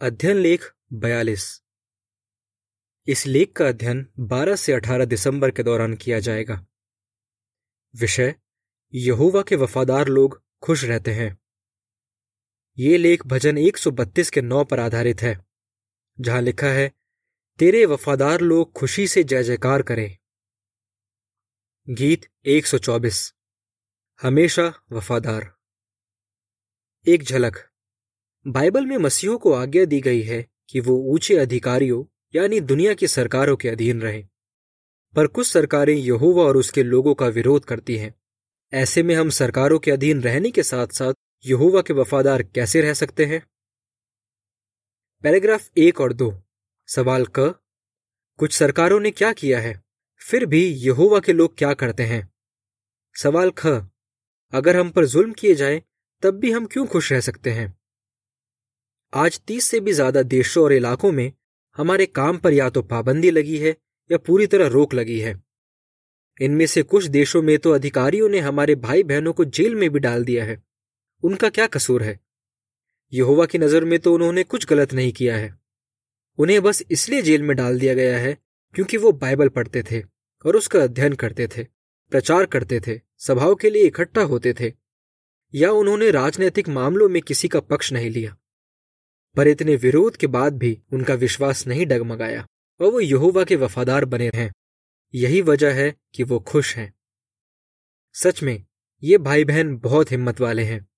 अध्ययन लेख बयालीस। इस लेख का अध्ययन 12 से 18 दिसंबर के दौरान किया जाएगा। विषय, यहोवा के वफादार लोग खुश रहते हैं। ये लेख भजन 132 के नौ पर आधारित है, जहाँ लिखा है, तेरे वफादार लोग खुशी से जय जयकार करें। गीत 124 हमेशा वफादार। एक झलक बाइबल में मसीहों को आज्ञा दी गई है कि वो ऊँचे अधिकारियों, यानी दुनिया की सरकारों के अधीन रहें। पर कुछ सरकारें यहोवा और उसके लोगों का विरोध करती हैं। ऐसे में हम सरकारों के अधीन रहने के साथ साथ यहोवा के वफादार कैसे रह सकते हैं? पैराग्राफ एक और दो। सवाल क। कुछ सरकारों ने क्या किया है? फिर भी यहोवा के लोग क्या करते हैं? सवाल ख। अगर हम पर जुल्म किए जाए, तब भी हम क्यों खुश रह सकते हैं? आज तीस से भी ज़्यादा देशों और इलाकों में हमारे काम पर या तो पाबंदी लगी है या पूरी तरह रोक लगी है। इनमें से कुछ देशों में तो अधिकारियों ने हमारे भाई बहनों को जेल में भी डाल दिया है। उनका क्या कसूर है? यहोवा की नज़र में तो उन्होंने कुछ गलत नहीं किया है। उन्हें बस इसलिए जेल में डाल दिया गया है क्योंकि वो बाइबल पढ़ते थे और उसका अध्ययन करते थे, प्रचार करते थे, सभाओं के लिए इकट्ठा होते थे या उन्होंने राजनीतिक मामलों में किसी का पक्ष नहीं लिया। पर इतने विरोध के बाद भी उनका विश्वास नहीं डगमगाया और वो यहोवा के वफादार बने हैं। यही वजह है कि वो खुश हैं। सच में, ये भाई बहन बहुत हिम्मत वाले हैं।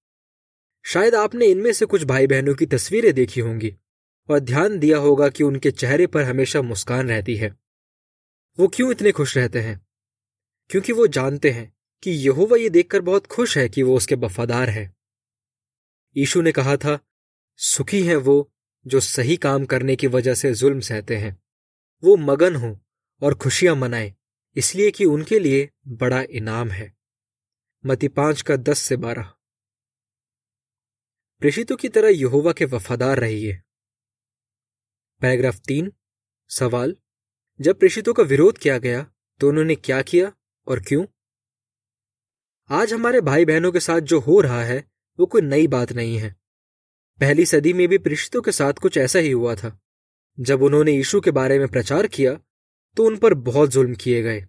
शायद आपने इनमें से कुछ भाई बहनों की तस्वीरें देखी होंगी और ध्यान दिया होगा कि उनके चेहरे पर हमेशा मुस्कान रहती है। वो क्यों इतने खुश रहते हैं? क्योंकि वो जानते हैं कि यहोवा ये देखकर बहुत खुश है कि वो उसके वफादार है। यीशु ने कहा था सुखी हैं वो जो सही काम करने की वजह से जुल्म सहते हैं। वो मगन हों और खुशियाँ मनाएँ, इसलिए कि उनके लिए बड़ा इनाम है। मती पाँच का दस से बारह। प्रेषितों की तरह यहोवा के वफादार रहिए। पैराग्राफ तीन, सवाल, जब प्रेषितों का विरोध किया गया तो उन्होंने क्या किया और क्यों? आज हमारे भाई बहनों के साथ जो हो रहा है, वो कोई नई बात नहीं है। पहली सदी में भी प्रेषितों के साथ कुछ ऐसा ही हुआ था। जब उन्होंने यीशु के बारे में प्रचार किया तो उन पर बहुत जुल्म किए गए।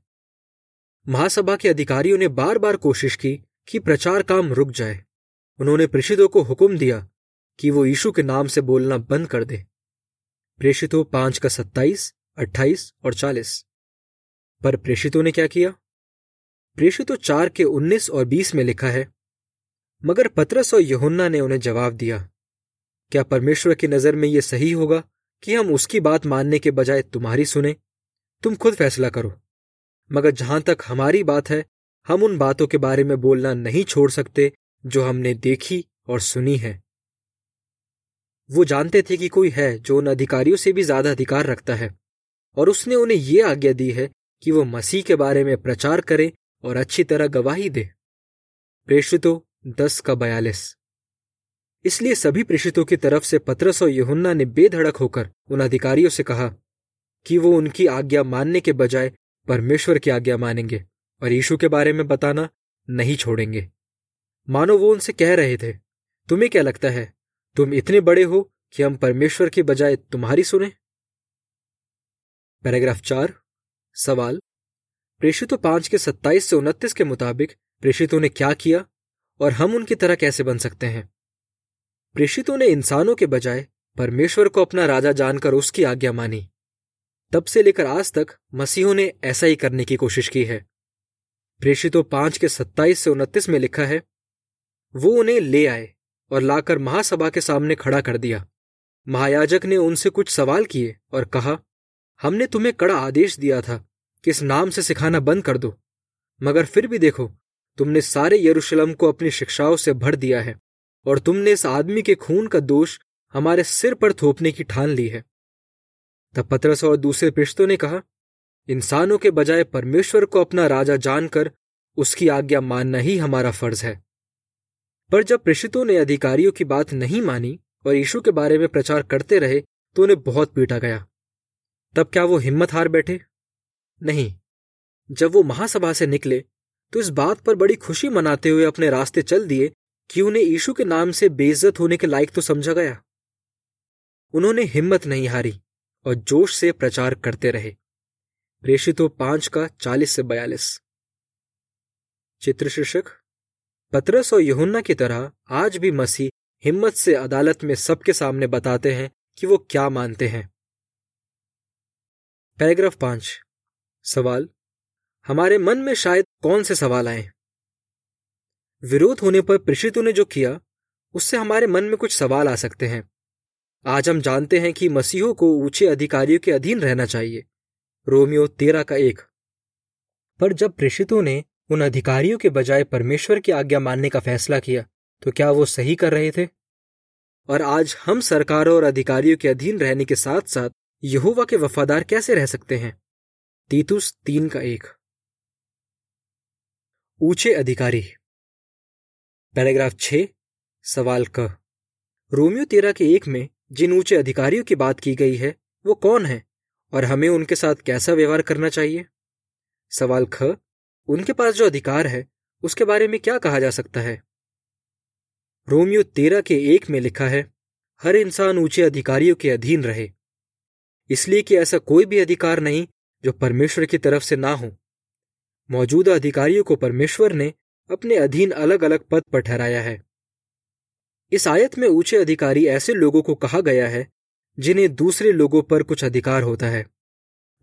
महासभा के अधिकारियों ने बार बार कोशिश की कि प्रचार काम रुक जाए। उन्होंने प्रेषितों को हुक्म दिया कि वो यीशु के नाम से बोलना बंद कर दे। प्रेषितों पाँच का सत्ताईस, अट्ठाईस और चालीस। पर प्रेषितों ने क्या किया? प्रेषितों चार के उन्नीस और बीस में लिखा है, मगर पत्रस और यहुन्ना ने उन्हें जवाब दिया क्या परमेश्वर की नज़र में यह सही होगा कि हम उसकी बात मानने के बजाय तुम्हारी सुने? तुम खुद फैसला करो। मगर जहाँ तक हमारी बात है, हम उन बातों के बारे में बोलना नहीं छोड़ सकते जो हमने देखी और सुनी है। वो जानते थे कि कोई है जो उन अधिकारियों से भी ज़्यादा अधिकार रखता है, और उसने उन्हें ये आज्ञा दी है कि वो मसीह के बारे में प्रचार करे और अच्छी तरह गवाही दे। प्रेषितों दस का बयालीस। इसलिए सभी प्रेषितों की तरफ़ से पत्रस और यहुन्ना ने बेधड़क होकर उन अधिकारियों से कहा कि वो उनकी आज्ञा मानने के बजाय परमेश्वर की आज्ञा मानेंगे और यीशु के बारे में बताना नहीं छोड़ेंगे। मानो वो उनसे कह रहे थे, तुम्हें क्या लगता है, तुम इतने बड़े हो कि हम परमेश्वर के बजाय तुम्हारी सुने? पैराग्राफ चार, सवाल। प्रेषितों पाँच के सत्ताईस से उनतीस के मुताबिक प्रेषितों ने क्या किया और हम उनकी तरह कैसे बन सकते हैं? प्रेषितों ने इंसानों के बजाय परमेश्वर को अपना राजा जानकर उसकी आज्ञा मानी। तब से लेकर आज तक मसीहों ने ऐसा ही करने की कोशिश की है। प्रेषितों पाँच के सत्ताईस से उनतीस में लिखा है, वो उन्हें ले आए और लाकर महासभा के सामने खड़ा कर दिया। महायाजक ने उनसे कुछ सवाल किए और कहा, हमने तुम्हें कड़ा आदेश दिया था कि इस नाम से सिखाना बंद कर दो, मगर फिर भी देखो, तुमने सारे यरूशलेम को अपनी शिक्षाओं से भर दिया है। और तुमने इस आदमी के खून का दोष हमारे सिर पर थोपने की ठान ली है। तब पत्रस और दूसरे पृष्ठों ने कहा, इंसानों के बजाय परमेश्वर को अपना राजा जानकर उसकी आज्ञा मानना ही हमारा फ़र्ज़ है। पर जब प्रेषितों ने अधिकारियों की बात नहीं मानी और यीशु के बारे में प्रचार करते रहे तो उन्हें बहुत पीटा गया। तब क्या वो हिम्मत हार बैठे? नहीं। जब वो महासभा से निकले तो इस बात पर बड़ी खुशी मनाते हुए अपने रास्ते चल दिए कि उन्हें यीशु के नाम से बेइज्जत होने के लायक तो समझा गया? उन्होंने हिम्मत नहीं हारी और जोश से प्रचार करते रहे। प्रेषितों पाँच का चालीस से बयालीस। चित्र शीर्षक पतरस और यहुन्ना की तरह आज भी मसीह हिम्मत से अदालत में सबके सामने बताते हैं कि वो क्या मानते हैं। पैराग्राफ पाँच। सवाल, हमारे मन में शायद कौन से सवाल आए? विरोध होने पर प्रेषितों ने जो किया, उससे हमारे मन में कुछ सवाल आ सकते हैं। आज हम जानते हैं कि मसीहों को ऊँचे अधिकारियों के अधीन रहना चाहिए। रोमियो तेरह का एक। पर जब प्रेषितों ने उन अधिकारियों के बजाय परमेश्वर की आज्ञा मानने का फैसला किया तो क्या वो सही कर रहे थे? और आज हम सरकारों और अधिकारियों के अधीन रहने के साथ साथ यहोवा के वफादार कैसे रह सकते हैं? तीतुस तीन का एक। ऊँचे अधिकारी पैराग्राफ छ, सवाल क। रोमियो तेरह के एक में जिन ऊँचे अधिकारियों की बात की गई है, वो कौन है और हमें उनके साथ कैसा व्यवहार करना चाहिए? सवाल ख, उनके पास जो अधिकार है, उसके बारे में क्या कहा जा सकता है? रोमियो तेरह के एक में लिखा है, हर इंसान ऊँचे अधिकारियों के अधीन रहे। इसलिए कि ऐसा कोई भी अधिकार नहीं जो परमेश्वर की तरफ़ से ना हो। मौजूदा अधिकारियों को परमेश्वर ने अपने अधीन अलग अलग पद पर ठहराया है। इस आयत में ऊँचे अधिकारी ऐसे लोगों को कहा गया है, जिन्हें दूसरे लोगों पर कुछ अधिकार होता है।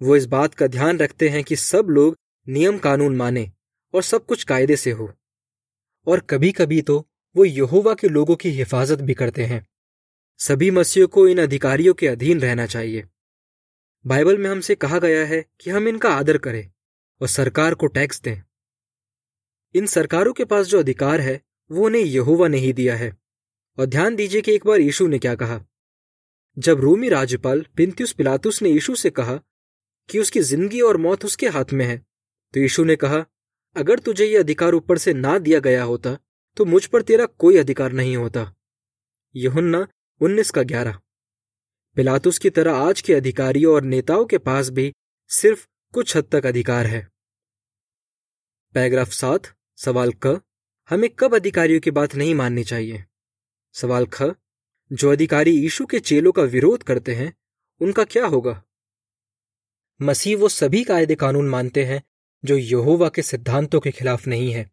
वो इस बात का ध्यान रखते हैं कि सब लोग नियम कानून माने और सब कुछ कायदे से हो। और कभी कभी तो वो यहोवा के लोगों की हिफाजत भी करते हैं। सभी मसीहों को इन अधिकारियों के अधीन रहना चाहिए। बाइबल में हमसे कहा गया है कि हम इनका आदर करें और सरकार को टैक्स दें। इन सरकारों के पास जो अधिकार है, वो उन्हें यहोवा ने ही दिया है। और ध्यान दीजिए कि एक बार यीशु ने क्या कहा। जब रोमी राज्यपाल पिंत्युस पिलातुस ने यीशु से कहा कि उसकी ज़िंदगी और मौत उसके हाथ में है तो यीशु ने कहा, अगर तुझे यह अधिकार ऊपर से ना दिया गया होता तो मुझ पर तेरा कोई अधिकार नहीं होता। यहुन्ना उन्नीस का ग्यारह। पिलातुस की तरह आज के अधिकारियों और नेताओं के पास भी सिर्फ़ कुछ हद तक अधिकार है। पैराग्राफ सात सवाल क, हमें कब अधिकारियों की बात नहीं माननी चाहिए? सवाल ख, जो अधिकारी यीशु के चेलों का विरोध करते हैं, उनका क्या होगा? मसीह वो सभी कायदे कानून मानते हैं, जो यहोवा के सिद्धांतों के खिलाफ नहीं है।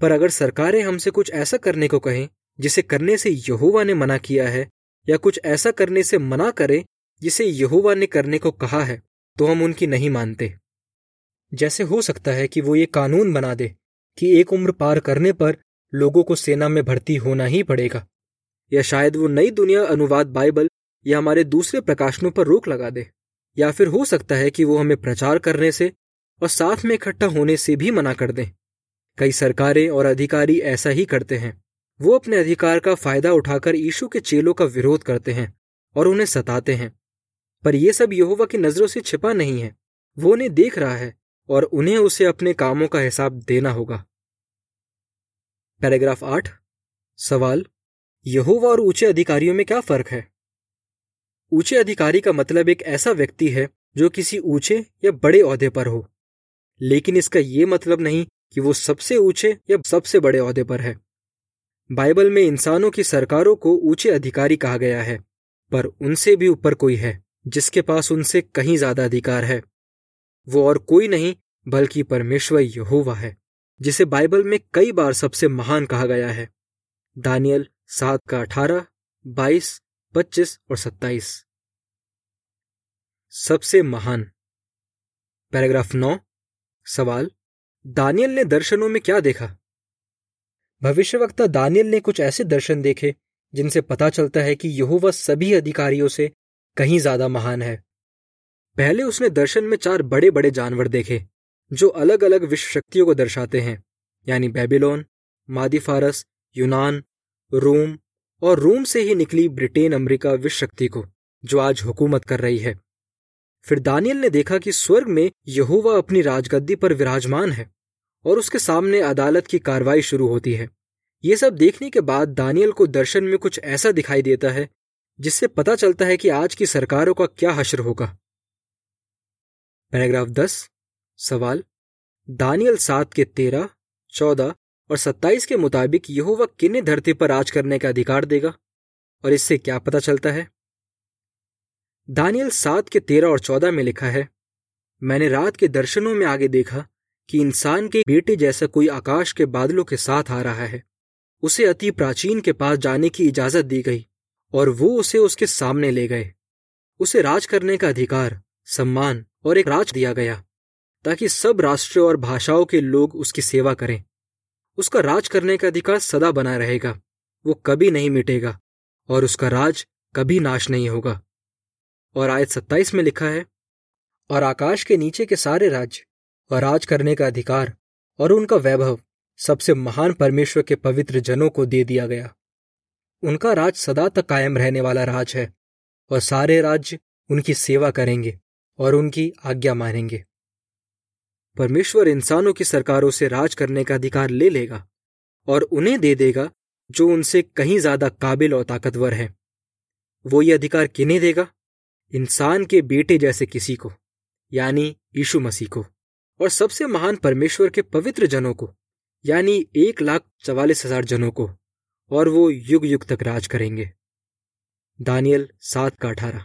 पर अगर सरकारें हमसे कुछ ऐसा करने को कहें, जिसे करने से यहोवा ने मना किया है, या कुछ ऐसा करने से मना करें, जिसे यहोवा ने करने को कहा है तो हम उनकी नहीं मानते। जैसे हो सकता है कि वो ये कानून बना दे कि एक उम्र पार करने पर लोगों को सेना में भर्ती होना ही पड़ेगा। या शायद वो नई दुनिया अनुवाद बाइबल या हमारे दूसरे प्रकाशनों पर रोक लगा दे। या फिर हो सकता है कि वो हमें प्रचार करने से और साथ में इकट्ठा होने से भी मना कर दें। कई सरकारें और अधिकारी ऐसा ही करते हैं। वो अपने अधिकार का फ़ायदा उठाकर यीशु के चेलों का विरोध करते हैं और उन्हें सताते हैं। पर यह सब यहोवा की नज़रों से छिपा नहीं है। वो उन्हें देख रहा है। और उन्हें उसे अपने कामों का हिसाब देना होगा। पैराग्राफ आठ, सवाल, यहोवा और ऊँचे अधिकारियों में क्या फ़र्क है? ऊँचे अधिकारी का मतलब एक ऐसा व्यक्ति है जो किसी ऊँचे या बड़े औहदे पर हो। लेकिन इसका यह मतलब नहीं कि वो सबसे ऊँचे या सबसे बड़े औहदे पर है। बाइबल में इंसानों की सरकारों को ऊँचे अधिकारी कहा गया है, पर उनसे भी ऊपर कोई है, जिसके पास उनसे कहीं ज़्यादा अधिकार है। वो और कोई नहीं, बल्कि परमेश्वर यहोवा है, जिसे बाइबल में कई बार सबसे महान कहा गया है। दानियल सात का अठारह, बाईस, पच्चीस और सत्ताईस। सबसे महान। पैराग्राफ नौ, सवाल दानियल ने दर्शनों में क्या देखा? भविष्यवक्ता दानियल ने कुछ ऐसे दर्शन देखे, जिनसे पता चलता है कि यहोवा सभी अधिकारियों से कहीं ज़्यादा महान है। पहले उसने दर्शन में चार बड़े बड़े जानवर देखे, जो अलग अलग विश्व शक्तियों को दर्शाते हैं, यानी बेबीलोन मादी फारस यूनान, रोम और रोम से ही निकली ब्रिटेन अमेरिका विश्व शक्ति को, जो आज हुकूमत कर रही है। फिर दानियल ने देखा कि स्वर्ग में यहोवा अपनी राजगद्दी पर विराजमान है और उसके सामने अदालत की कार्रवाई शुरू होती है। ये सब देखने के बाद दानियल को दर्शन में कुछ ऐसा दिखाई देता है, जिससे पता चलता है कि आज की सरकारों का क्या हश्र होगा। पैराग्राफ दस, सवाल। दानियल सात के तेरह, चौदह और सत्ताईस के मुताबिक यहोवा किन्हें धरती पर राज करने का अधिकार देगा? और इससे क्या पता चलता है? दानियल सात के तेरह और चौदह में लिखा है, मैंने रात के दर्शनों में आगे देखा कि इंसान के बेटे जैसा कोई आकाश के बादलों के साथ आ रहा है। उसे अति प्राचीन के पास जाने की इजाज़त दी गई और वो उसे उसके सामने ले गए। उसे राज करने का अधिकार, सम्मान और एक राज दिया गया, ताकि सब राष्ट्रों और भाषाओं के लोग उसकी सेवा करें। उसका राज करने का अधिकार सदा बना रहेगा, वो कभी नहीं मिटेगा, और उसका राज कभी नाश नहीं होगा। और आयत सत्ताईस में लिखा है, और आकाश के नीचे के सारे राज्य, और राज करने का अधिकार, और उनका वैभव, सबसे महान परमेश्वर के पवित्र जनों को दे दिया गया। उनका राज सदा तक कायम रहने वाला राज है, और सारे राज्य उनकी सेवा करेंगे। और उनकी आज्ञा मानेंगे। परमेश्वर इंसानों की सरकारों से राज करने का अधिकार ले लेगा और उन्हें दे देगा जो उनसे कहीं ज़्यादा काबिल और ताकतवर है। वो ये अधिकार किन्हें देगा? इंसान के बेटे जैसे किसी को, यानी यीशु मसीह को, और सबसे महान परमेश्वर के पवित्र जनों को, यानी एक लाख चवालीस हज़ार जनों को, और वो युग युग तक राज करेंगे। दानियल सात का अठारह।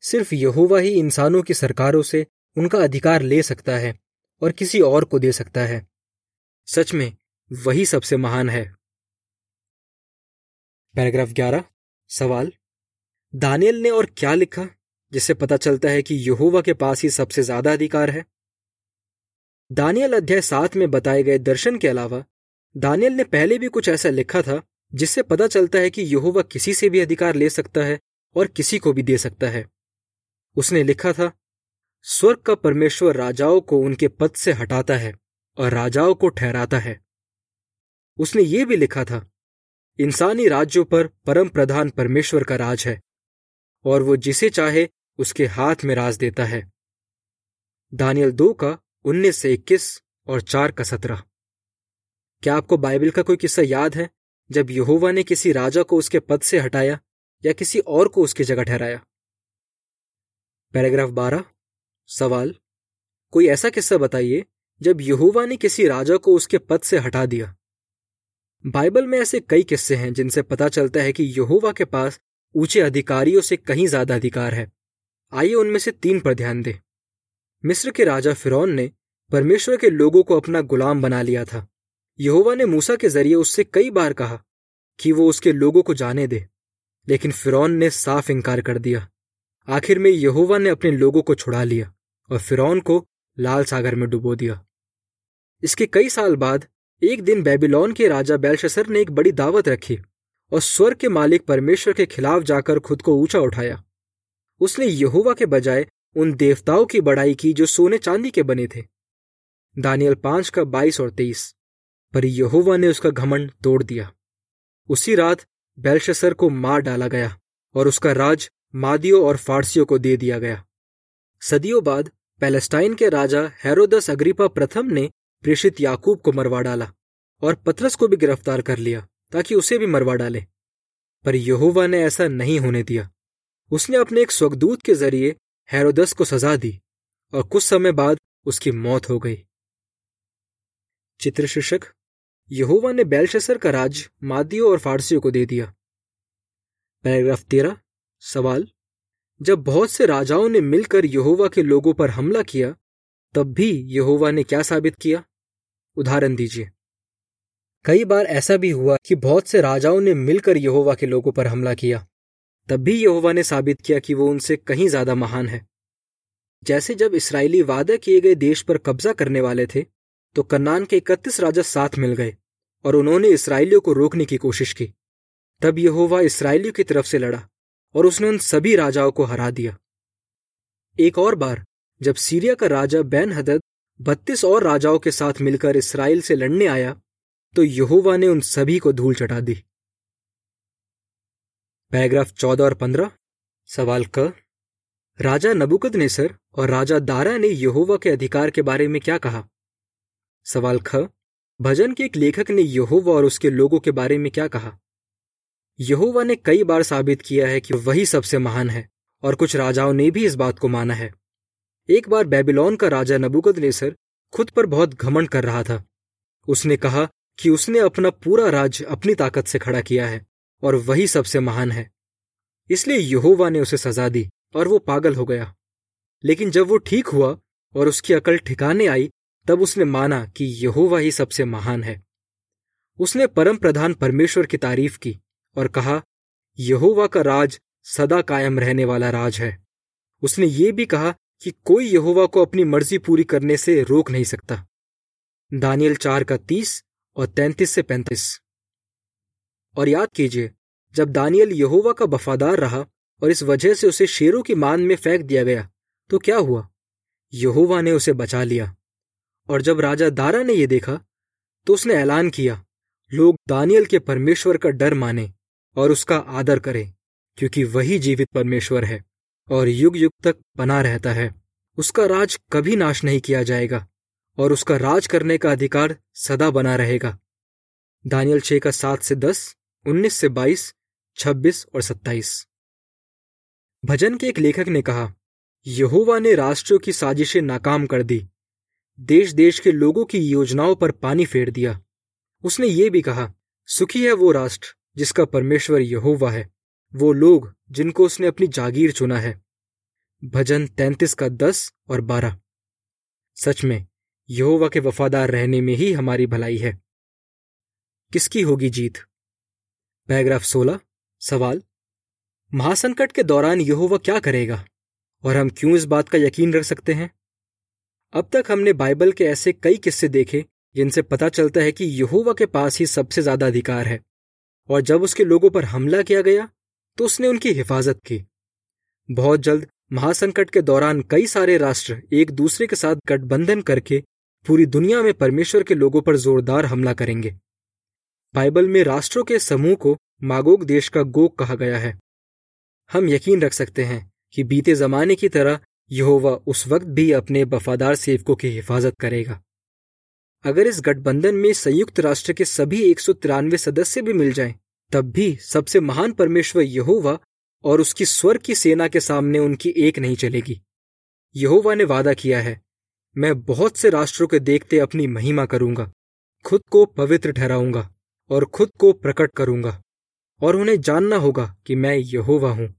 सिर्फ़ यहोवा ही इंसानों की सरकारों से उनका अधिकार ले सकता है और किसी और को दे सकता है। सच में, वही सबसे महान है। पैराग्राफ ग्यारह, सवाल। दानियल ने और क्या लिखा, जिससे पता चलता है कि यहोवा के पास ही सबसे ज़्यादा अधिकार है? दानियल अध्याय सात में बताए गए दर्शन के अलावा, दानियल ने पहले भी कुछ ऐसा लिखा था, जिससे पता चलता है कि यहोवा किसी से भी अधिकार ले सकता है और किसी को भी दे सकता है। उसने लिखा था, स्वर्ग का परमेश्वर राजाओं को उनके पद से हटाता है और राजाओं को ठहराता है। उसने ये भी लिखा था, इंसानी राज्यों पर परम प्रधान परमेश्वर का राज है और वो जिसे चाहे उसके हाथ में राज देता है। दानियल दो का उन्नीस से इक्कीस और चार का सत्रह। क्या आपको बाइबल का कोई किस्सा याद है, जब यहोवा ने किसी राजा को उसके पद से हटाया या किसी और को उसकी जगह ठहराया? पैराग्राफ बारह, सवाल, कोई ऐसा किस्सा बताइए, जब यहोवा ने किसी राजा को उसके पद से हटा दिया। बाइबल में ऐसे कई किस्से हैं जिनसे पता चलता है कि यहोवा के पास ऊँचे अधिकारियों से कहीं ज़्यादा अधिकार है। आइए उनमें से तीन पर ध्यान दें। मिस्र के राजा फिरौन ने परमेश्वर के लोगों को अपना गुलाम बना लिया था। यहोवा ने मूसा के ज़रिए उससे कई बार कहा कि वो उसके लोगों को जाने दे, लेकिन फिरौन ने साफ़ इंकार कर दिया। आखिर में यहोवा ने अपने लोगों को छुड़ा लिया और फिरौन को लाल सागर में डुबो दिया। इसके कई साल बाद, एक दिन बेबीलोन के राजा बैलशसर ने एक बड़ी दावत रखी और स्वर के मालिक परमेश्वर के खिलाफ जाकर खुद को ऊँचा उठाया। उसने यहुवा के बजाय उन देवताओं की बड़ाई की जो सोने चांदी के बने थे। दानियल पाँच का बाईस और तेईस। पर यहुवा ने उसका घमंड तोड़ दिया। उसी रात बेलशसर को मार डाला गया और उसका राज मादियों और फारसियों को दे दिया गया। सदियों बाद पैलेस्टाइन के राजा हेरोदस अग्रिपा प्रथम ने प्रेषित याकूब को मरवा डाला और पत्रस को भी गिरफ़्तार कर लिया ताकि उसे भी मरवा डाले। पर यहोवा ने ऐसा नहीं होने दिया। उसने अपने एक स्वगदूत के ज़रिए हेरोदस को सजा दी और कुछ समय बाद उसकी मौत हो गई। चित्र शीर्षक यहोवा ने बेलशसर का राज मादियों और फारसियों को दे दिया। पैराग्राफ तेरह सवाल, जब बहुत से राजाओं ने मिलकर यहोवा के लोगों पर हमला किया, तब भी यहोवा ने क्या साबित किया? उदाहरण दीजिए। कई बार ऐसा भी हुआ कि बहुत से राजाओं ने मिलकर यहोवा के लोगों पर हमला किया, तब भी यहोवा ने साबित किया कि वो उनसे कहीं ज़्यादा महान है। जैसे जब इसराइली वादा किए गए देश पर कब्जा करने वाले थे तो कन्नान के इकतीस राजा साथ मिल गए और उन्होंने इसराइलियों को रोकने की कोशिश की। तब यहोवा इसराइलियों की तरफ़ से लड़ा। और उसने उन सभी राजाओं को हरा दिया। एक और बार, जब सीरिया का राजा बैन हदद बत्तीस और राजाओं के साथ मिलकर इसराइल से लड़ने आया तो यहोवा ने उन सभी को धूल चटा दी। पैराग्राफ चौदह और पंद्रह, सवाल क, राजा नबुकद नेसर और राजा दारा ने यहोवा के अधिकार के बारे में क्या कहा? सवाल ख, भजन के एक लेखक ने यहोवा और उसके लोगों के बारे में क्या कहा? यहोवा ने कई बार साबित किया है कि वही सबसे महान है, और कुछ राजाओं ने भी इस बात को माना है। एक बार बेबीलोन का राजा नबुकद नेसर खुद पर बहुत घमंड कर रहा था। उसने कहा कि उसने अपना पूरा राज्य अपनी ताकत से खड़ा किया है, और वही सबसे महान है। इसलिए यहोवा ने उसे सजा दी, और वो पागल हो गया। लेकिन जब वो ठीक हुआ, और उसकी अकल ठिकाने आई, तब उसने माना कि यहोवा ही सबसे महान है। उसने परम प्रधान परमेश्वर की तारीफ़ की। और कहा, यहोवा का राज सदा कायम रहने वाला राज है। उसने ये भी कहा कि कोई यहोवा को अपनी मर्ज़ी पूरी करने से रोक नहीं सकता। दानियल चार का तीस और तैंतीस से पैंतीस। और याद कीजिए, जब दानियल यहोवा का वफादार रहा और इस वजह से उसे शेरों की मान में फेंक दिया गया तो क्या हुआ? यहोवा ने उसे बचा लिया। और जब राजा दारा ने यह देखा तो उसने ऐलान किया, लोग दानियल के परमेश्वर का डर माने। और उसका आदर करें, क्योंकि वही जीवित परमेश्वर है और युग युग तक बना रहता है। उसका राज कभी नाश नहीं किया जाएगा और उसका राज करने का अधिकार सदा बना रहेगा। दानियल छे का सात से दस, उन्नीस से बाईस, छब्बीस और सत्ताईस। भजन के एक लेखक ने कहा, यहोवा ने राष्ट्रों की साजिशें नाकाम कर दी देश देश के लोगों की योजनाओं पर पानी फेर दिया। उसने ये भी कहा, सुखी है वो राष्ट्र जिसका परमेश्वर यहोवा है, वो लोग जिनको उसने अपनी जागीर चुना है। भजन तैंतीस का दस और बारह। सच में, यहोवा के वफादार रहने में ही हमारी भलाई है। किसकी होगी जीत? पैराग्राफ सोलह, सवाल। महासंकट के दौरान यहोवा क्या करेगा? और हम क्यों इस बात का यकीन रख सकते हैं? अब तक हमने बाइबल के ऐसे कई किस्से देखे, जिनसे पता चलता है कि यहोवा के पास ही सबसे ज़्यादा अधिकार है। और जब उसके लोगों पर हमला किया गया तो उसने उनकी हिफाजत की। बहुत जल्द महासंकट के दौरान कई सारे राष्ट्र एक दूसरे के साथ गठबंधन करके पूरी दुनिया में परमेश्वर के लोगों पर जोरदार हमला करेंगे। बाइबल में राष्ट्रों के समूह को मागोग देश का गोग कहा गया है। हम यकीन रख सकते हैं कि बीते जमाने की तरह यहोवा उस वक्त भी अपने वफादार सेवकों की हिफाजत करेगा। अगर इस गठबंधन में संयुक्त राष्ट्र के सभी एक सौ तिरानवे सदस्य भी मिल जाएँ, तब भी सबसे महान परमेश्वर यहोवा और उसकी स्वर की सेना के सामने उनकी एक नहीं चलेगी। यहोवा ने वादा किया है मैं बहुत से राष्ट्रों के देखते अपनी महिमा करूँगा खुद को पवित्र ठहराऊँगा और खुद को प्रकट करूँगा और उन्हें जानना होगा कि मैं यहोवा हूँ।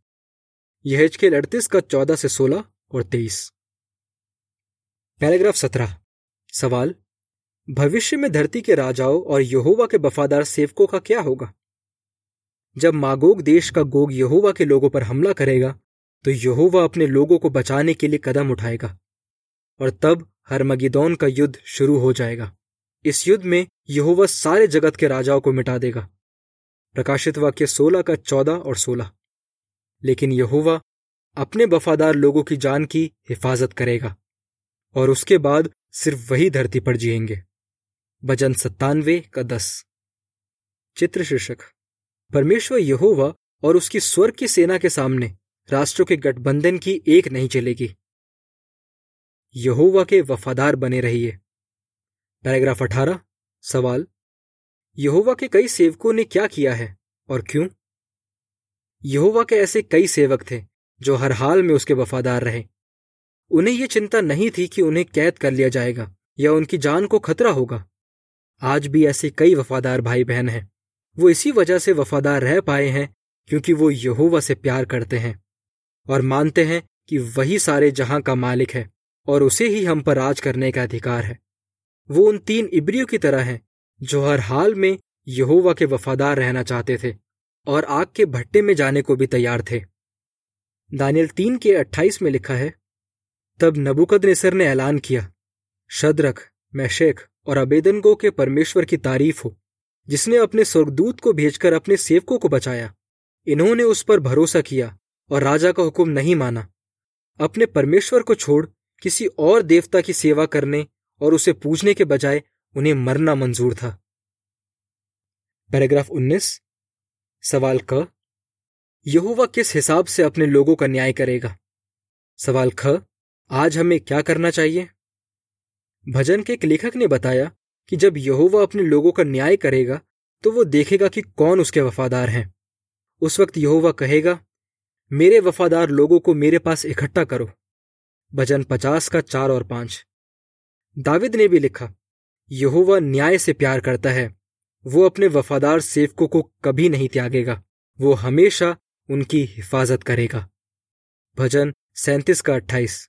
यह के अड़तीस का चौदह से सोलह और तेईस। पैराग्राफ सत्रह। सवाल भविष्य में धरती के राजाओं और यहोवा के वफादार सेवकों का क्या होगा? जब मागोग देश का गोग यहोवा के लोगों पर हमला करेगा तो यहोवा अपने लोगों को बचाने के लिए कदम उठाएगा, और तब हरमगिदौन का युद्ध शुरू हो जाएगा। इस युद्ध में यहोवा सारे जगत के राजाओं को मिटा देगा। प्रकाशित वाक्य सोलह का चौदह और सोलह। लेकिन यहोवा अपने वफादार लोगों की जान की हिफाजत करेगा, और उसके बाद सिर्फ़ वही धरती पर जिएँगे। भजन सत्तानवे का दस। चित्र शीर्षक। परमेश्वर यहोवा और उसकी स्वर्ग की सेना के सामने राष्ट्रों के गठबंधन की एक नहीं चलेगी। यहोवा के वफादार बने रहिए। पैराग्राफ अठारह, सवाल। यहोवा के कई सेवकों ने क्या किया है और क्यों? यहोवा के ऐसे कई सेवक थे जो हर हाल में उसके वफादार रहे। उन्हें यह चिंता नहीं थी कि उन्हें कैद कर लिया जाएगा या उनकी जान को खतरा होगा। आज भी ऐसे कई वफादार भाई बहन हैं। वो इसी वजह से वफादार रह पाए हैं, क्योंकि वो यहोवा से प्यार करते हैं और मानते हैं कि वही सारे जहाँ का मालिक है और उसे ही हम पर राज करने का अधिकार है। वो उन तीन इब्रियों की तरह हैं, जो हर हाल में यहोवा के वफादार रहना चाहते थे और आग के भट्टे में जाने को भी तैयार थे। दानियल तीन के अट्ठाईस में लिखा है, तब नबुकद ने ऐलान किया शदरख मैशेख और अबेदनगो के परमेश्वर की तारीफ़ हो, जिसने अपने स्वर्गदूत को भेजकर अपने सेवकों को बचाया। इन्होंने उस पर भरोसा किया और राजा का हुक्म नहीं माना। अपने परमेश्वर को छोड़ किसी और देवता की सेवा करने और उसे पूजने के बजाय उन्हें मरना मंजूर था। पैराग्राफ 19 सवाल क, यहोवा किस हिसाब से अपने लोगों का न्याय करेगा? सवाल ख, आज हमें क्या करना चाहिए? भजन के एक लेखक ने बताया कि जब यहोवा अपने लोगों का न्याय करेगा तो वो देखेगा कि कौन उसके वफादार हैं। उस वक्त यहोवा कहेगा, मेरे वफादार लोगों को मेरे पास इकट्ठा करो। भजन पचास का चार और पाँच। दाविद ने भी लिखा, यहोवा न्याय से प्यार करता है। वो अपने वफादार सेवकों को कभी नहीं त्यागेगा। वो हमेशा उनकी हिफाजत करेगा। भजन सैंतीस का अट्ठाईस।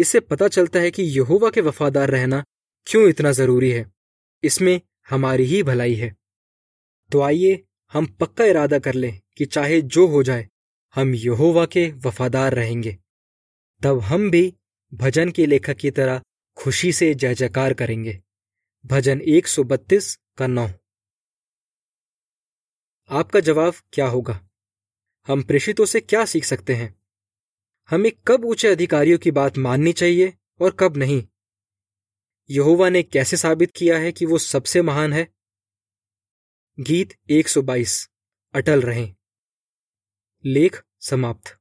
इससे पता चलता है कि यहोवा के वफादार रहना क्यों इतना ज़रूरी है। इसमें हमारी ही भलाई है। तो आइए हम पक्का इरादा कर लें कि चाहे जो हो जाए, हम यहोवा के वफादार रहेंगे। तब हम भी भजन के लेखक की तरह खुशी से जय जयकार करेंगे। भजन 132 का नौ। आपका जवाब क्या होगा? हम प्रेषितों से क्या सीख सकते हैं? हमें कब ऊँचे अधिकारियों की बात माननी चाहिए और कब नहीं? यहोवा ने कैसे साबित किया है कि वो सबसे महान है? गीत 122 अटल रहें। लेख समाप्त।